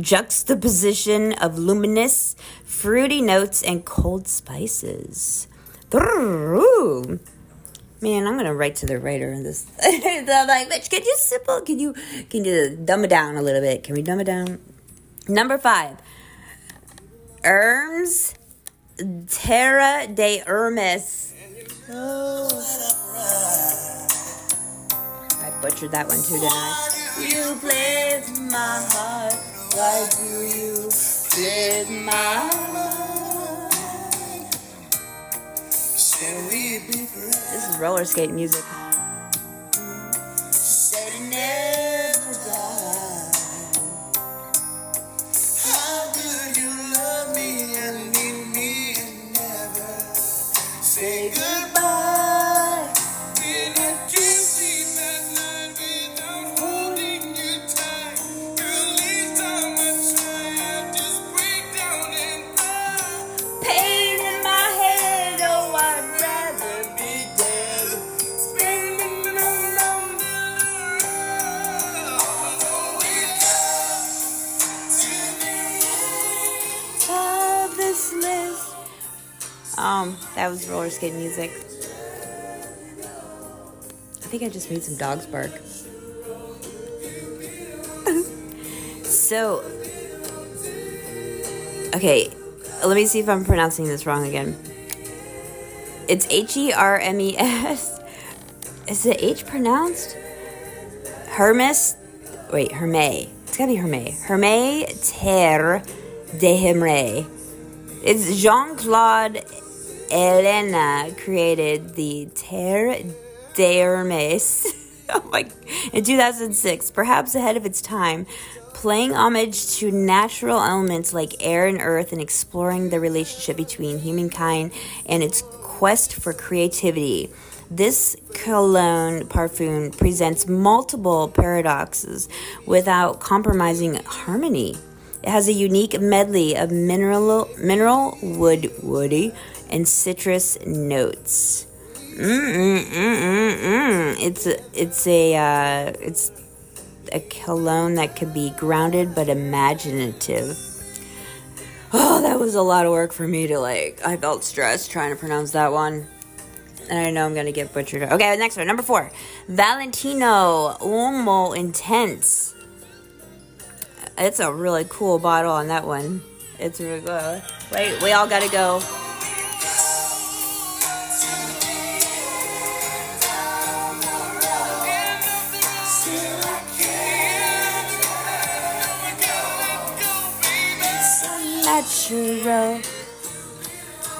[SPEAKER 1] juxtaposition of luminous, fruity notes and cold spices. Man, I'm gonna write to the writer in this. I'm like, bitch, can you simple? Can you can you dumb it down a little bit? Can we dumb it down? Number five, Hermes Terra de Hermes. Oh. I butchered that one too, didn't I? You place my heart. Why do you place my heart? This is roller skate music. Was music. I think I just made some dogs bark. so, okay, let me see if I'm pronouncing this wrong again. It's H E R M E S. Is the H pronounced? Hermes? Wait, Hermé. It's gotta be Hermé. Hermé Terre de Hemre. It's Jean Claude Ellena created the Terre d'Hermes oh in 2006, perhaps ahead of its time, playing homage to natural elements like air and earth and exploring the relationship between humankind and its quest for creativity. This cologne parfum presents multiple paradoxes without compromising harmony. It has a unique medley of mineral, mineral wood, woody, and citrus notes. Mm-mm-mm-mm-mm. It's a, it's a uh, it's a cologne that could be grounded but imaginative. Oh, that was a lot of work for me to like. I felt stressed trying to pronounce that one. And I know I'm gonna get butchered. Okay, next one, number four, Valentino Uomo Intense. It's a really cool bottle on that one. It's really good. Wait, we all gotta go. Natural.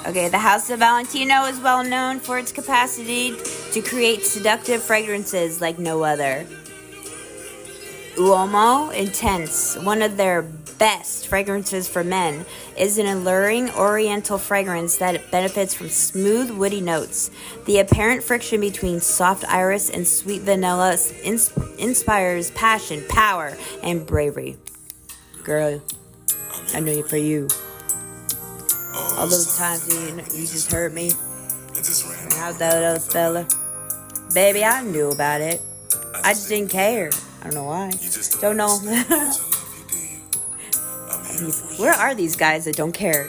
[SPEAKER 1] Okay, the House of Valentino is well known for its capacity to create seductive fragrances like no other. Uomo Intense, one of their best fragrances for men, is an alluring oriental fragrance that benefits from smooth, woody notes. The apparent friction between soft iris and sweet vanilla ins- inspires passion, power, and bravery. Girl, I know you for you. All those times you, you just hurt me. And how that other fella. Baby, I knew about it. I just didn't care. I don't know why. Don't know. Where are these guys that don't care?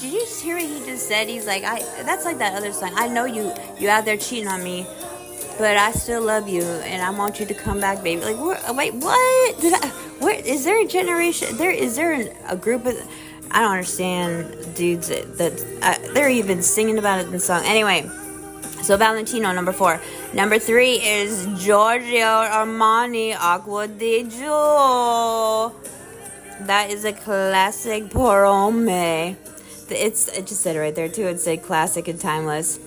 [SPEAKER 1] Did you just hear what he just said? He's like, I. That's like that other song. I know you. You out there cheating on me, but I still love you, and I want you to come back, baby. Like, where, wait, what? Did I? Where is there a generation? There is there an, a group of? I don't understand, dudes. That, that uh, they're even singing about it in the song. Anyway, so Valentino number four. Number three is Giorgio Armani Acqua di Gio. That is a classic Porome. It's it just said right there too. It said classic and timeless.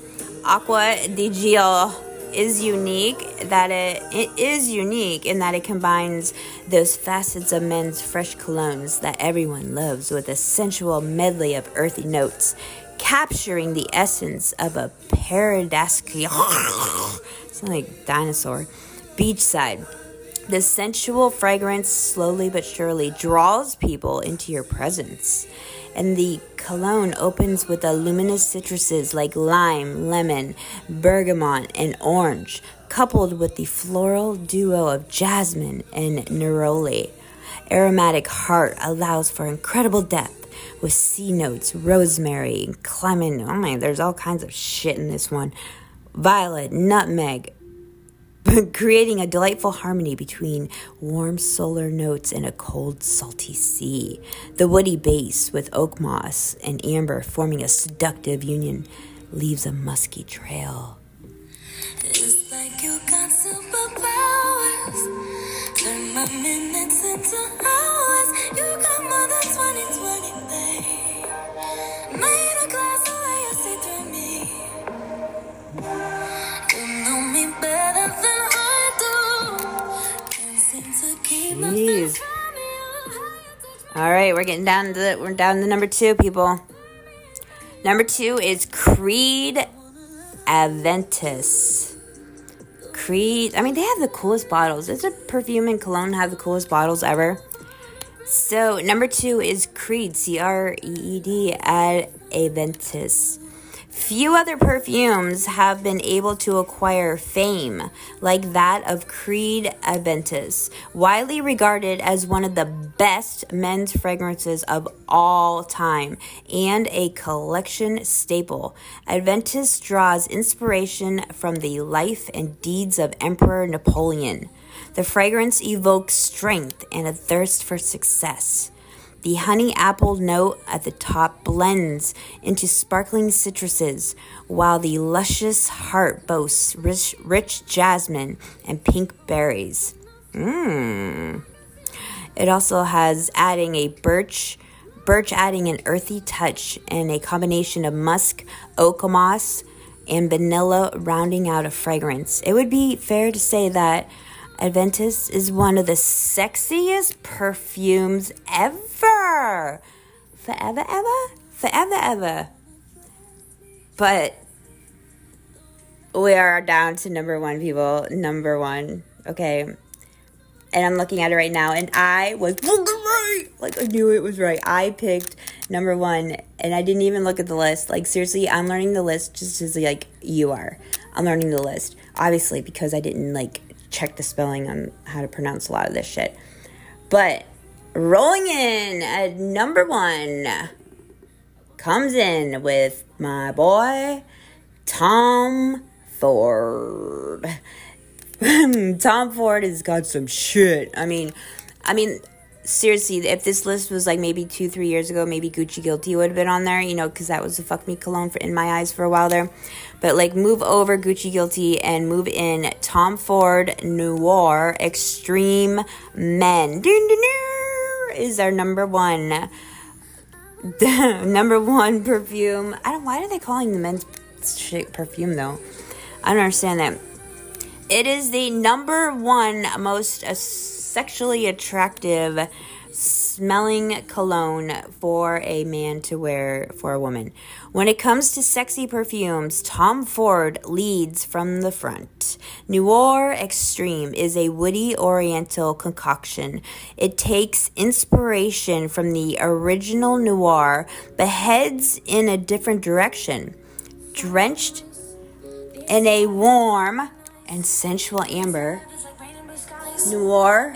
[SPEAKER 1] Acqua di Gio is unique that it, it is unique in that it combines those facets of men's fresh colognes that everyone loves with a sensual medley of earthy notes, capturing the essence of a paradisky it's like dinosaur beachside. The sensual fragrance slowly but surely draws people into your presence. And the cologne opens with the luminous citruses like lime, lemon, bergamot, and orange, coupled with the floral duo of jasmine and neroli. Aromatic heart allows for incredible depth with sea notes, rosemary, clement. Oh my, there's all kinds of shit in this one. Violet, nutmeg, creating a delightful harmony between warm solar notes and a cold, salty sea. The woody base with oak moss and amber forming a seductive union leaves a musky trail.
[SPEAKER 2] It's like you got superpowers. Turn my minutes into hours. You got more than 2020, babe. Made a glass of way you see through me. You know me better than
[SPEAKER 1] Jeez. All right, we're getting down to the, we're down to number two, people. Number two is Creed Aventus. Creed, I mean, they have the coolest bottles. Does a perfume and cologne have the coolest bottles ever? So, number two is Creed, C R E E D, Ad Aventus. Few other perfumes have been able to acquire fame like that of Creed Aventus, widely regarded as one of the best men's fragrances of all time and a collection staple. Adventus draws inspiration from the life and deeds of Emperor Napoleon. The fragrance evokes strength and a thirst for success. The honey apple note at the top blends into sparkling citruses, while the luscious heart boasts rich, rich jasmine and pink berries. Mmm. It also has adding a birch, birch adding an earthy touch and a combination of musk, oak moss, and vanilla rounding out a fragrance. It would be fair to say that Adventus is one of the sexiest perfumes ever. Forever, ever? Forever, ever. But we are down to number one, people. Number one. Okay. And I'm looking at it right now, and I was right. Like, I knew it was right. I picked number one, and I didn't even look at the list. Like, seriously, I'm learning the list just as, like, you are. I'm learning the list. Obviously, because I didn't, like, check the spelling on how to pronounce a lot of this shit. But rolling in at number one comes in with my boy Tom Ford. Tom Ford has got some shit. I mean, I mean, seriously, if this list was like maybe two, three years ago, maybe Gucci Guilty would have been on there, you know, because that was the fuck me cologne for, in my eyes for a while there. But like, move over Gucci Guilty and move in Tom Ford Noir Extreme Men. Is our number one. number one perfume. I don't. Why are they calling the men's shit perfume though? I don't understand that. It is the number one most uh, sexually attractive smelling cologne for a man to wear for a woman. When it comes to sexy perfumes, Tom Ford leads from the front. Noir Extreme is a woody oriental concoction. It takes inspiration from the original Noir but heads in a different direction. Drenched in a warm and sensual amber, Noir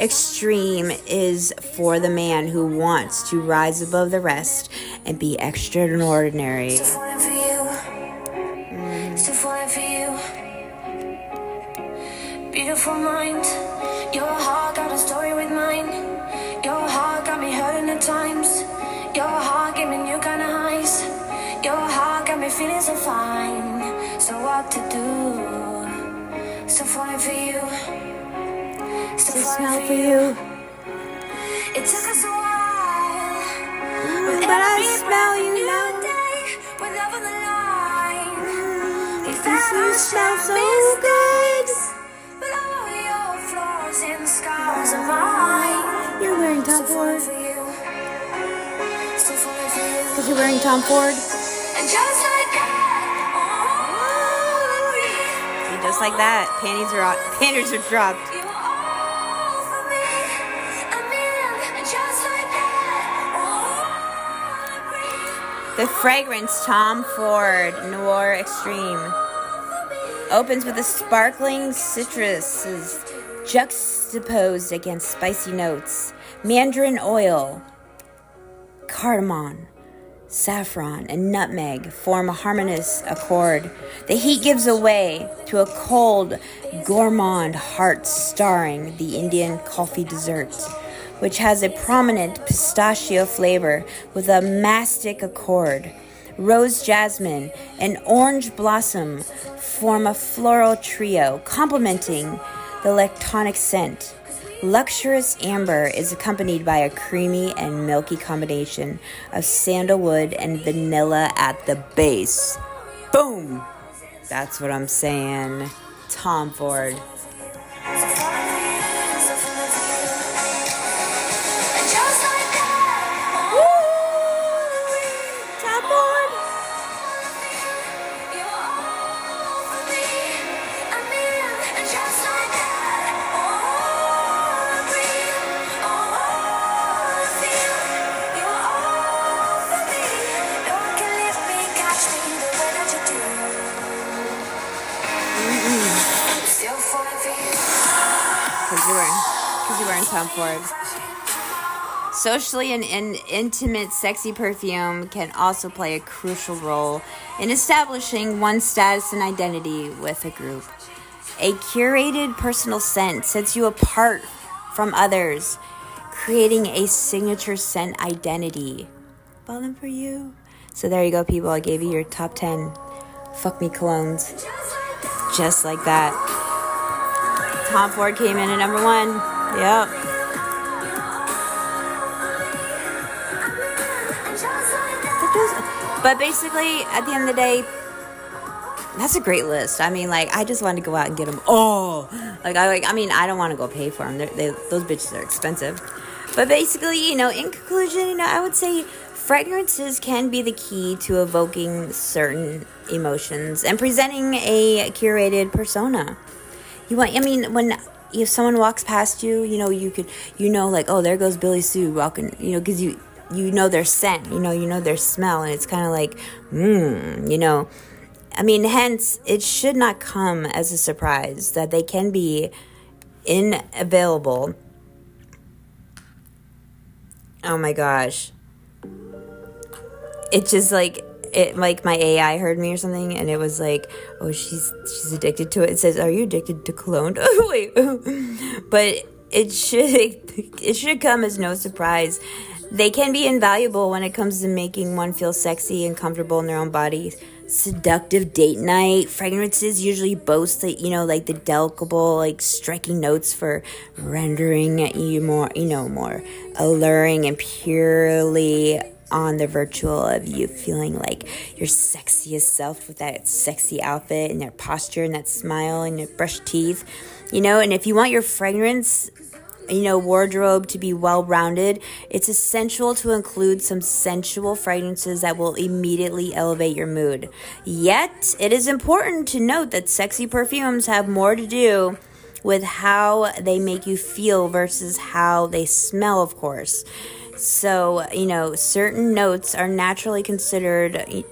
[SPEAKER 1] Extreme is for the man who wants to rise above the rest and be extraordinary.
[SPEAKER 2] Still falling for you. Still falling for you. Beautiful mind. Your heart got a story with mine. Your heart got me hurting at times. Your heart gave me new kind of highs. Your heart got me feeling so fine. So what to do? Still falling for you. Still
[SPEAKER 1] To
[SPEAKER 2] falling
[SPEAKER 1] smell
[SPEAKER 2] for
[SPEAKER 1] for
[SPEAKER 2] you.
[SPEAKER 1] you,
[SPEAKER 2] It took us a while.
[SPEAKER 1] but I smell you now.
[SPEAKER 2] day with love on the line. We
[SPEAKER 1] This
[SPEAKER 2] found
[SPEAKER 1] you
[SPEAKER 2] our
[SPEAKER 1] smell so
[SPEAKER 2] mistakes, But all your flaws and scars are mine.
[SPEAKER 1] You're wearing Tom
[SPEAKER 2] Still
[SPEAKER 1] Ford.
[SPEAKER 2] for you. Still for you.
[SPEAKER 1] Because you're wearing Tom Ford.
[SPEAKER 2] And just like that,
[SPEAKER 1] See, just like that, panties are out, panties are dropped. The fragrance Tom Ford Noir Extreme. Opens with a sparkling citruses juxtaposed against spicy notes, mandarin oil, cardamom, saffron, and nutmeg form a harmonious accord. The heat gives away to a cold, gourmand heart starring the Indian kulfi dessert, which has a prominent pistachio flavor with a mastic accord. Rose jasmine and orange blossom form a floral trio complementing the lactonic scent. Luxurious amber is accompanied by a creamy and milky combination of sandalwood and vanilla at the base. Boom! That's what I'm saying. Tom Ford. Socially and in intimate, sexy perfume can also play a crucial role in establishing one's status and identity with a group. A curated personal scent sets you apart from others, creating a signature scent identity. Falling for you. So there you go, people. I gave you your top 10 fuck me colognes. Just like that. Tom Ford came in at number one. Yep. But basically, at the end of the day, that's a great list. I mean, like, I just want to go out and get them all. Like, I like. I mean, I don't want to go pay for them. They're, they those bitches are expensive. But basically, you know, in conclusion, you know, I would say fragrances can be the key to evoking certain emotions and presenting a curated persona. You want, I mean, when if someone walks past you, you know, you could, you know, like, oh, there goes Billy Sue walking, you know, because you, you know their scent, you know, you know their smell, and it's kind of like, mmm, you know. I mean, hence, it should not come as a surprise that they can be unavailable. Oh my gosh. it just like it like my AI heard me or something, and it was like, oh, she's she's addicted to it. It says, are you addicted to cologne? Oh wait, but it should it should come as no surprise. They can be invaluable when it comes to making one feel sexy and comfortable in their own bodies. Seductive date night fragrances usually boast that you know like the delicable like striking notes for rendering you more you know more alluring and purely on the virtual of you feeling like your sexiest self with that sexy outfit and that posture and that smile and your brushed teeth you know and if you want your fragrance you know, wardrobe to be well rounded, it's essential to include some sensual fragrances that will immediately elevate your mood. Yet, it is important to note that sexy perfumes have more to do with how they make you feel versus how they smell, of course. So, you know, certain notes are naturally considered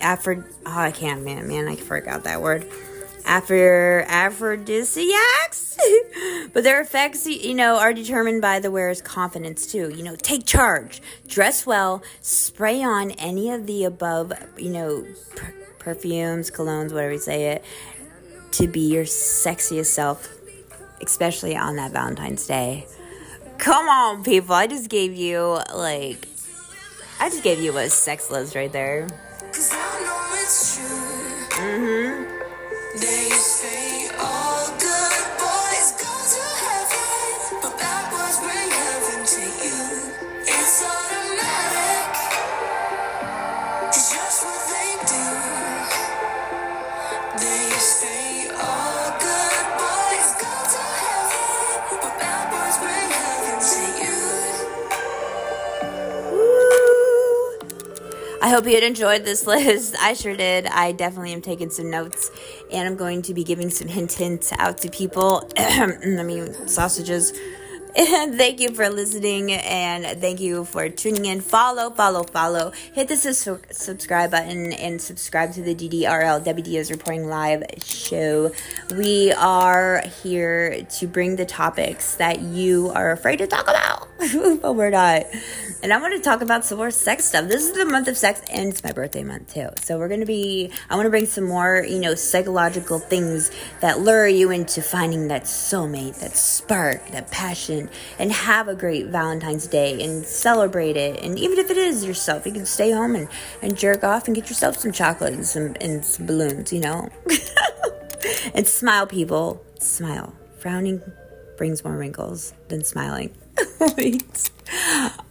[SPEAKER 1] after oh, I can't man, man, I forgot that word after aphrodisiacs. But their effects you know are determined by the wearer's confidence too. You know take charge dress well spray on any of the above you know per- perfumes colognes whatever you say it to be your sexiest self especially on that valentine's day. Come on people. I just gave you like i just gave you a sex list right there. Mm-hmm I hope you had enjoyed this list. I sure did. I definitely am taking some notes and I'm going to be giving some hint hints out to people. I mean, sausages. Thank you for listening and thank you for tuning in. Follow, follow, follow. Hit the su- subscribe button and subscribe to the DDRL WDS Reporting Live show. We are here to bring the topics that you are afraid to talk about, but we're not. And I want to talk about some more sex stuff. This is the month of sex and it's my birthday month too. So we're going to be, I want to bring some more, you know, psychological things that lure you into finding that soulmate, that spark, that passion, and have a great Valentine's Day and celebrate it. And even if it is yourself, you can stay home and, and jerk off and get yourself some chocolate and some, and some balloons, you know? and smile, people. Smile. Frowning brings more wrinkles than smiling.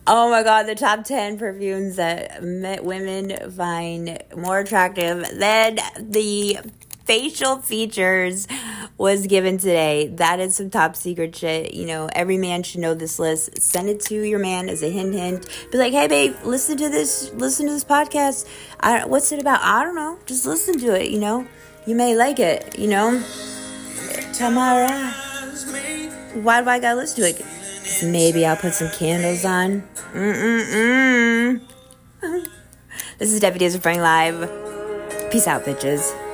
[SPEAKER 1] oh my god, the top 10 perfumes that women find more attractive than the facial features was given today. That is some top secret shit. You know, every man should know this list. Send it to your man as a hint hint. Be like, hey babe, listen to this listen to this podcast. I, what's it about? I don't know. Just listen to it, you know. You may like it, you know. Tamara. Why do I gotta listen to it? Maybe I'll put some candles on. Mm-mm-mm. this is Debbie Diaz Reporting Live. Peace out, bitches.